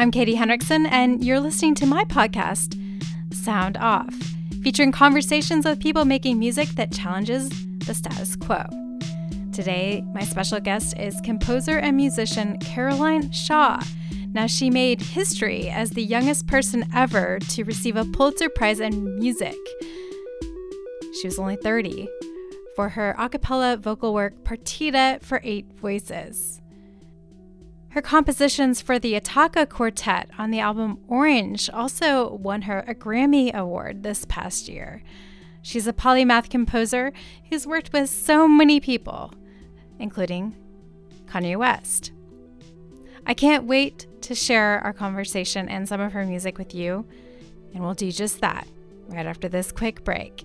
I'm Katie Henriksen, and you're listening to my podcast, Sound Off, featuring conversations with people making music that challenges the status quo. Today, my special guest is composer and musician Caroline Shaw. Now, she made history as the youngest person ever to receive a Pulitzer Prize in music. She was only 30 for her a cappella vocal work Partita for Eight Voices. Her compositions for the Attacca Quartet on the album Orange also won her a Grammy Award this past year. She's a polymath composer who's worked with so many people, including Kanye West. I can't wait to share our conversation and some of her music with you, and we'll do just that right after this quick break.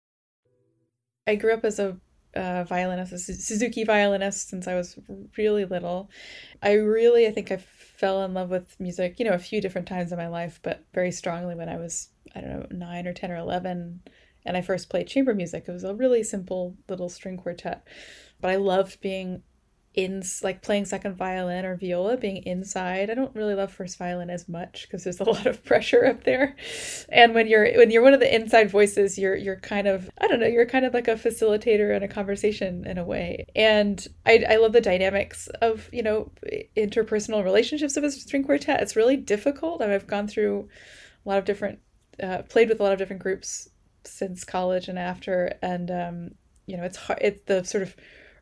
I grew up as a uh, violinist, a Suzuki violinist since I was really little. I really, I think I fell in love with music, you know, a few different times in my life, but very strongly when I was, I don't know, nine or 10 or 11. And I first played chamber music. It was a really simple little string quartet. But I loved being in like playing second violin or viola being inside i don't really love first violin as much because there's a lot of pressure up there. And when you're when you're one of the inside voices you're you're kind of i don't know you're kind of like a facilitator in a conversation in a way. And i, I love the dynamics of you know interpersonal relationships of a string quartet. It's really difficult I mean, i've gone through a lot of different uh, played with a lot of different groups since college and after and um you know it's hard it's the sort of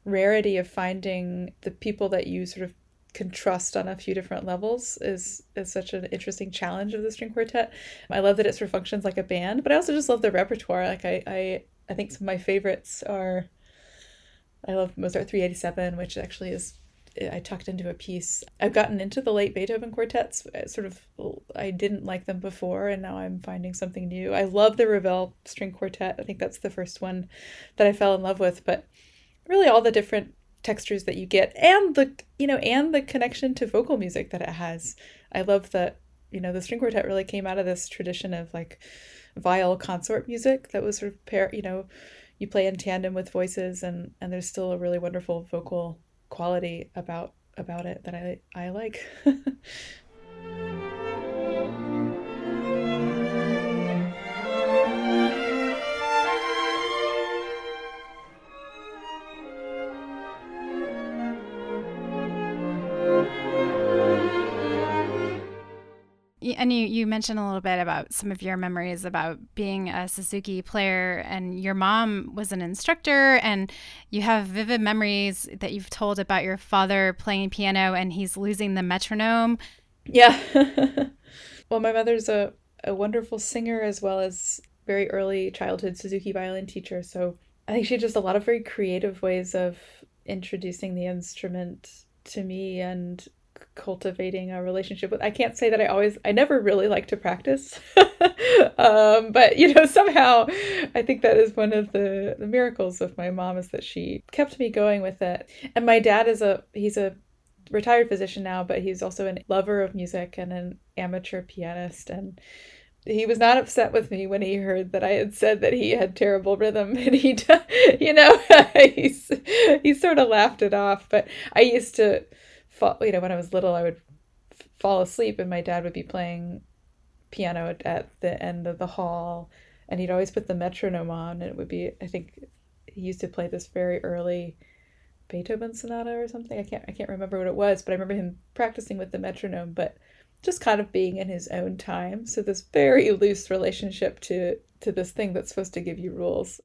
rarity of finding the people that you sort of can trust on a few different levels is is such an interesting challenge of the string quartet. I love that it sort of functions like a band, but I also just love the repertoire. Like I I, I think some of my favorites are I love Mozart 387, which actually is I tucked into a piece. I've gotten into the late Beethoven quartets. Uh, sort of, I didn't like them before, and now I'm finding something new. I love the Ravel string quartet. I think that's the first one that I fell in love with. But really all the different textures that you get and the you know and the connection to vocal music that it has. I love that you know the string quartet really came out of this tradition of like viol consort music that was sort of pair you know you play in tandem with voices and and there's still a really wonderful vocal quality about about it that i i like and you, you mentioned a little bit about some of your memories about being a Suzuki player, and your mom was an instructor, and you have vivid memories that you've told about your father playing piano and he's losing the metronome. Yeah. well, my mother's a, a wonderful singer as well as very early childhood Suzuki violin teacher. So I think she had just a lot of very creative ways of introducing the instrument to me and cultivating a relationship with. I can't say that i always i never really like to practice. Um, but you know somehow i think that is one of the, the miracles of my mom is that she kept me going with it. And my dad is a he's a retired physician now but he's also a lover of music and an amateur pianist. And he was not upset with me when he heard that I had said that he had terrible rhythm. And he you know he's, he sort of laughed it off. But I used to fall, you know, when I was little, I would fall asleep and my dad would be playing piano at the end of the hall and he'd always put the metronome on and it would be I think he used to play this very early Beethoven sonata or something. I can't I can't remember what it was, but I remember him practicing with the metronome, but just kind of being in his own time. So this very loose relationship to to this thing that's supposed to give you rules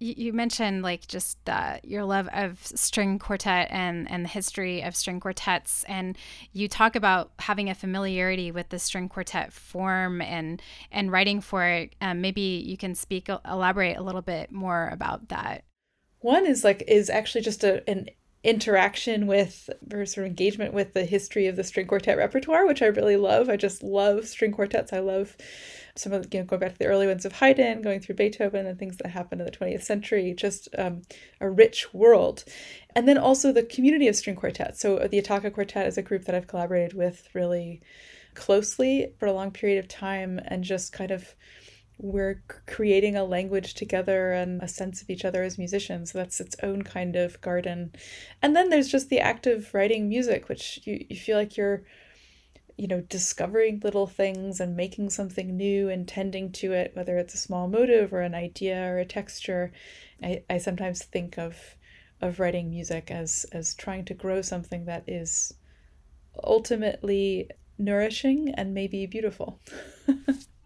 you mentioned like just uh, your love of string quartet and and the history of string quartets. And you talk about having a familiarity with the string quartet form and and writing for it. Um, maybe you can speak elaborate a little bit more about that. One is like is actually just a, an interaction with or sort of engagement with the history of the string quartet repertoire which i really love i just love string quartets i love some of you know, going back to the early ones of Haydn, going through Beethoven and things that happened in the 20th century, just um, a rich world. And then also the community of string quartets. So the Attacca Quartet is a group that I've collaborated with really closely for a long period of time and just kind of we're creating a language together and a sense of each other as musicians. So that's its own kind of garden. And then there's just the act of writing music, which you, you feel like you're you know, discovering little things and making something new and tending to it, whether it's a small motive or an idea or a texture. I, I sometimes think of of writing music as as trying to grow something that is ultimately nourishing and maybe beautiful.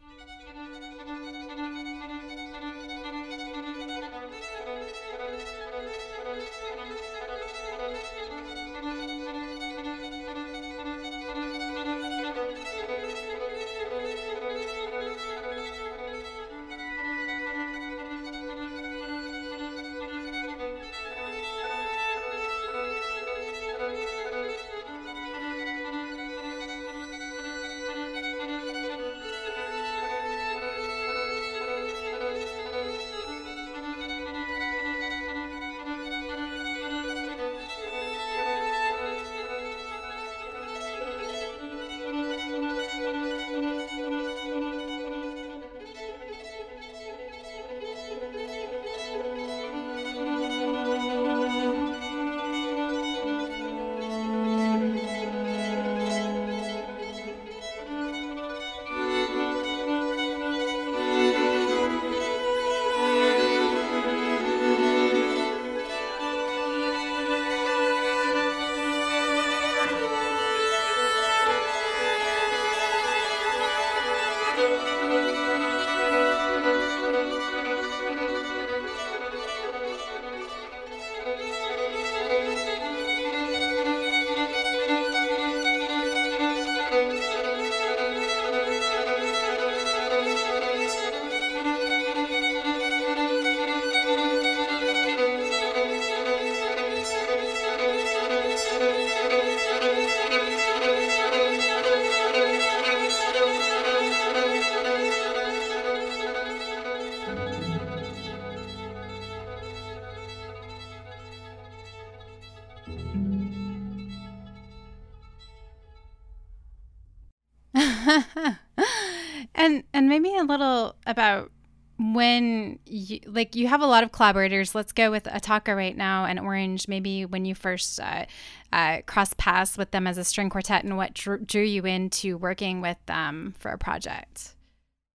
about when you like you have a lot of collaborators. Let's go with Attacca right now and orange maybe when you first uh, uh, cross paths with them as a string quartet and what drew, drew you into working with them for a project.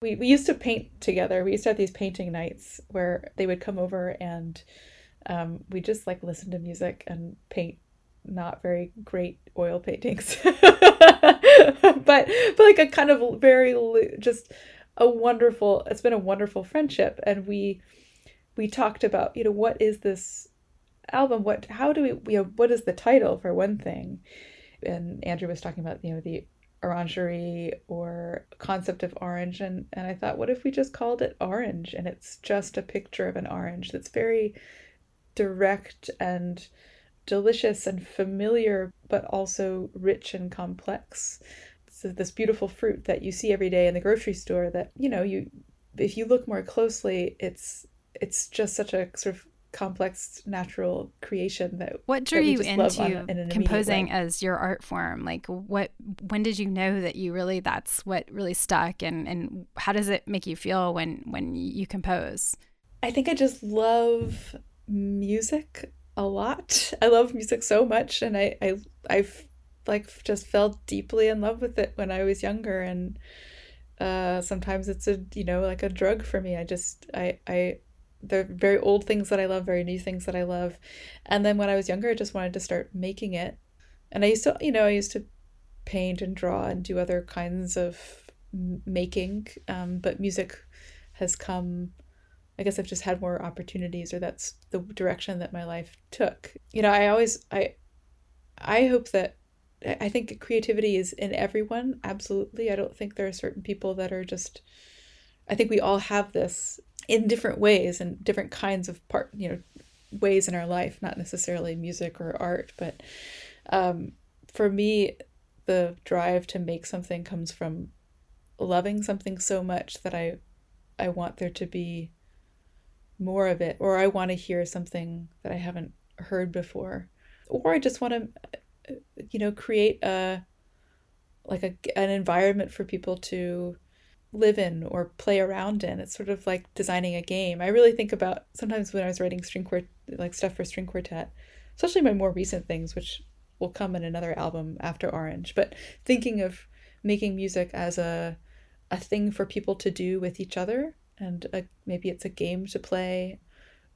We, we used to paint together. We used to have these painting nights where they would come over and um, we just like listen to music and paint not very great oil paintings. But but like a kind of very just a wonderful it's been a wonderful friendship. And we we talked about you know what is this album? What how do we you know what is the title for one thing? And andrew was talking about you know the orangery or concept of orange. And and I thought what if we just called it orange? And it's just a picture of an orange that's very direct and delicious and familiar but also rich and complex this beautiful fruit that you see every day in the grocery store that you know you if you look more closely it's it's just such a sort of complex natural creation that what drew that you into in composing as your art form? Like what when did you know that you really that's what really stuck? And and how does it make you feel when when you compose? I think i just love music a lot. I love music so much and i i i've like just fell deeply in love with it when i was younger and uh sometimes it's a you know like a drug for me i just i i the very old things that I love, very new things that I love. And then when I was younger, I just wanted to start making it. And I used to, you know, I used to paint and draw and do other kinds of making. Um, but music has come, I guess I've just had more opportunities, or that's the direction that my life took. You know, I always, I, I hope that I think creativity is in everyone. Absolutely. I don't think there are certain people that are just, I think we all have this in different ways and different kinds of part you know ways in our life not necessarily music or art but um, for me the drive to make something comes from loving something so much that i i want there to be more of it or i want to hear something that i haven't heard before or i just want to you know create a like a, an environment for people to live in or play around in. It's sort of like designing a game. I really think about sometimes when I was writing string quartet, like stuff for string quartet, especially my more recent things, which will come in another album after Orange. But thinking of making music as a a thing for people to do with each other, and a, maybe it's a game to play,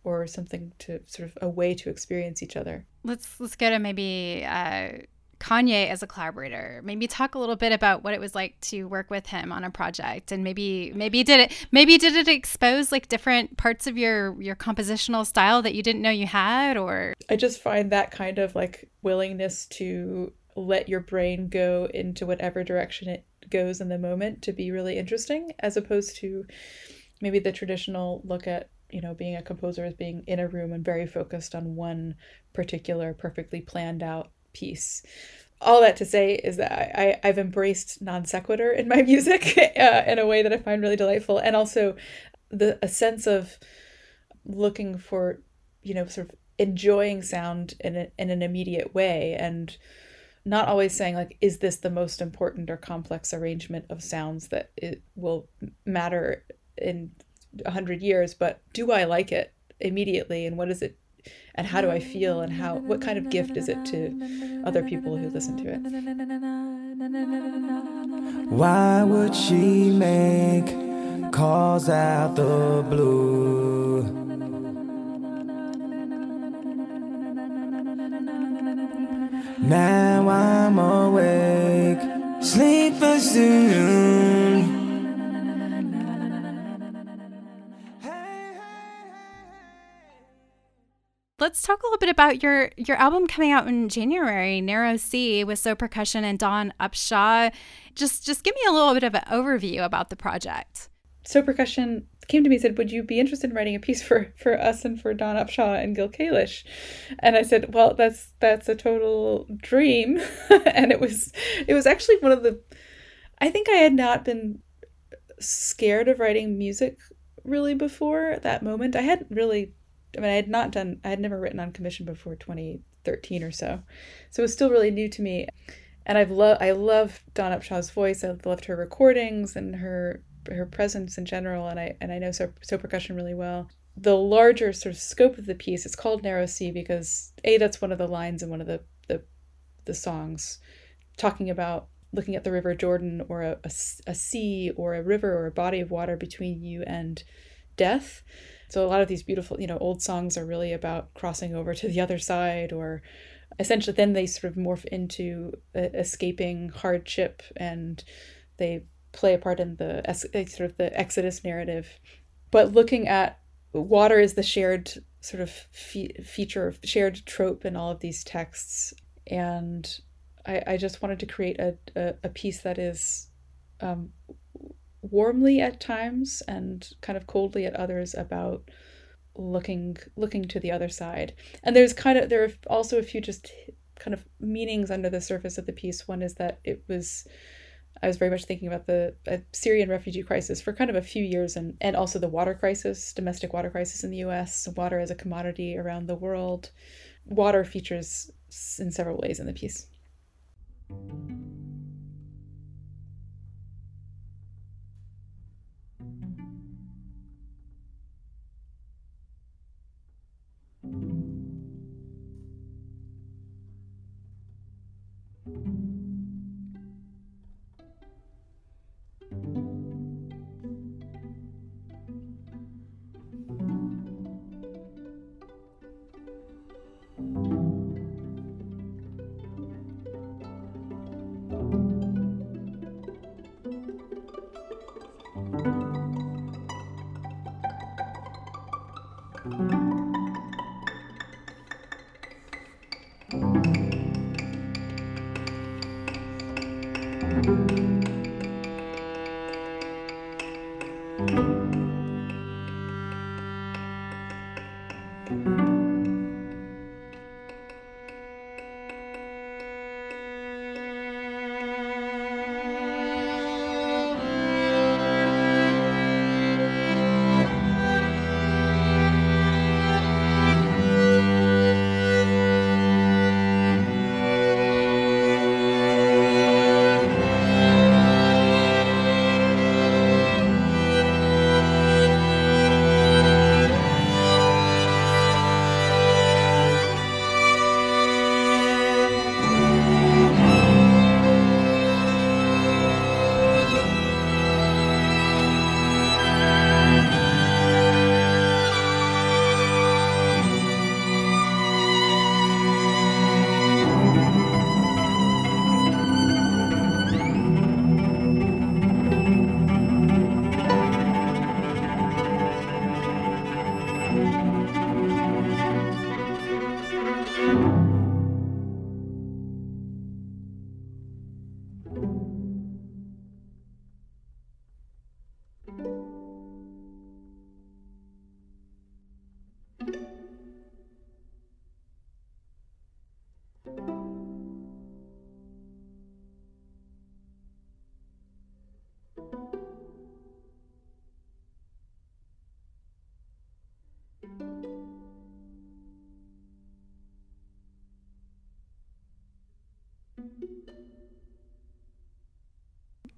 or something to sort of a way to experience each other. Let's let's go to maybe. Uh Kanye as a collaborator. Maybe talk a little bit about what it was like to work with him on a project, and maybe maybe did it maybe did it expose like different parts of your your compositional style that you didn't know you had, or I just find that kind of like willingness to let your brain go into whatever direction it goes in the moment to be really interesting, as opposed to maybe the traditional look at you know being a composer as being in a room and very focused on one particular perfectly planned out piece. All that to say is that I, I, have embraced non sequitur in my music uh, in a way that I find really delightful, and also the a sense of looking for, you know, sort of enjoying sound in, a, in an immediate way and not always saying like is this the most important or complex arrangement of sounds that it will matter in a hundred years but do i like it immediately and what does it and how do I feel and how what kind of gift is it to other people who listen to it? Why would she make calls out the blue? Now I'm awake, sleepless soon. Let's talk a little bit about your your album coming out in January, Narrow Sea, with So Percussion and Dawn Upshaw. Just just give me a little bit of an overview about the project. So Percussion came to me and said, "Would you be interested in writing a piece for for us and for Dawn Upshaw and Gil Kalish?" And I said, "Well, that's that's a total dream." and it was it was actually one of the I think I had not been scared of writing music really before that moment. I hadn't really I mean, I had not done, I had never written on commission before 2013 or so. So it was still really new to me. And I've loved, I love Dawn Upshaw's voice. I've loved her recordings and her her presence in general. And I and I know so, so percussion really well. The larger sort of scope of the piece, it's called Narrow Sea because a that's one of the lines in one of the the, the songs, talking about looking at the River Jordan or a, a, a sea or a river or a body of water between you and death so a lot of these beautiful, you know, old songs are really about crossing over to the other side or essentially then they sort of morph into uh, escaping hardship and they play a part in the sort of the exodus narrative. But looking at water is the shared sort of fe- feature shared trope in all of these texts. And I, I just wanted to create a, a, a piece that is um, warmly at times and kind of coldly at others about looking looking to the other side. And there's kind of there are also a few just kind of meanings under the surface of the piece. One is that it was I was very much thinking about the uh, Syrian refugee crisis for kind of a few years and, and also the water crisis, domestic water crisis in the US, water as a commodity around the world. Water features in several ways in the piece.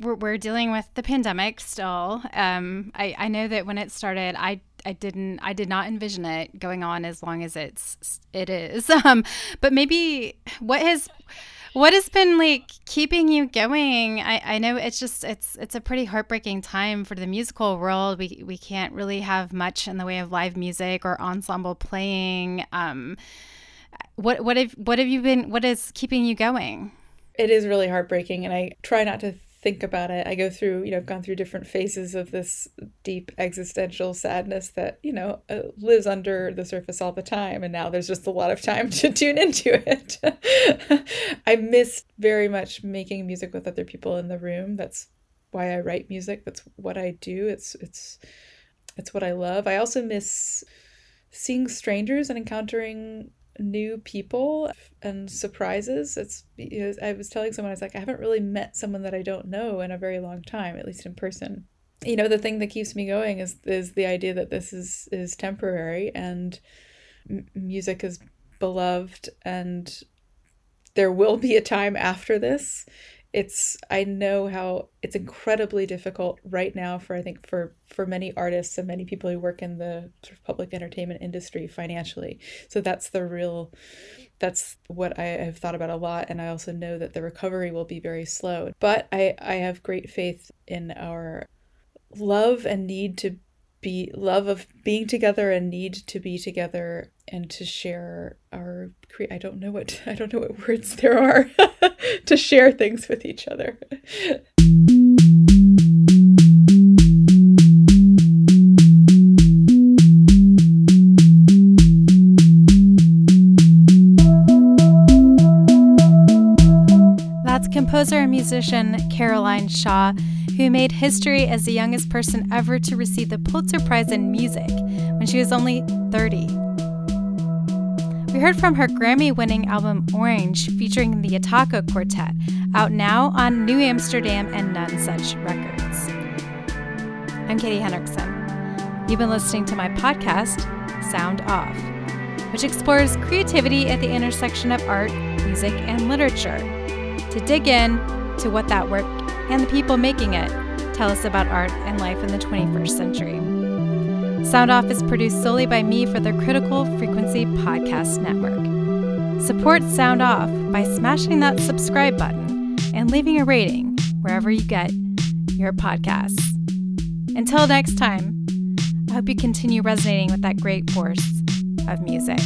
We're, we're dealing with the pandemic still. Um, I, I know that when it started, I I didn't I did not envision it going on as long as it's it is. Um, but maybe what has what has been like keeping you going? I, I know it's just it's it's a pretty heartbreaking time for the musical world. We we can't really have much in the way of live music or ensemble playing. Um, what what have what have you been? What is keeping you going? It is really heartbreaking, and I try not to think about it. I go through, you know, I've gone through different phases of this deep existential sadness that, you know, uh, lives under the surface all the time. And now there's just a lot of time to tune into it. I miss very much making music with other people in the room. That's why I write music. That's what I do. It's, it's, it's what I love. I also miss seeing strangers and encountering new people and surprises. It's you know, I was telling someone I was like I haven't really met someone that I don't know in a very long time, at least in person. You know, the thing that keeps me going is is the idea that this is is temporary and m- music is beloved and there will be a time after this it's i know how it's incredibly difficult right now for i think for for many artists and many people who work in the sort of public entertainment industry financially. So that's the real that's what i have thought about a lot. And i also know that the recovery will be very slow. But i i have great faith in our love and need to be love of being together and need to be together and to share our cre- I don't know what I don't know what words there are to share things with each other. That's composer and musician Caroline Shaw, who made history as the youngest person ever to receive the Pulitzer Prize in Music when she was only 30. We heard from her Grammy winning album Orange, featuring the Attacca Quartet, out now on New Amsterdam and Nonesuch Records. I'm Katie Henriksen. You've been listening to my podcast, Sound Off, which explores creativity at the intersection of art, music, and literature. To dig in to what that work and the people making it tell us about art and life in the 21st century. Sound Off is produced solely by me for the Critical Frequency Podcast Network. Support Sound Off by smashing that subscribe button and leaving a rating wherever you get your podcasts. Until next time, I hope you continue resonating with that great force of music.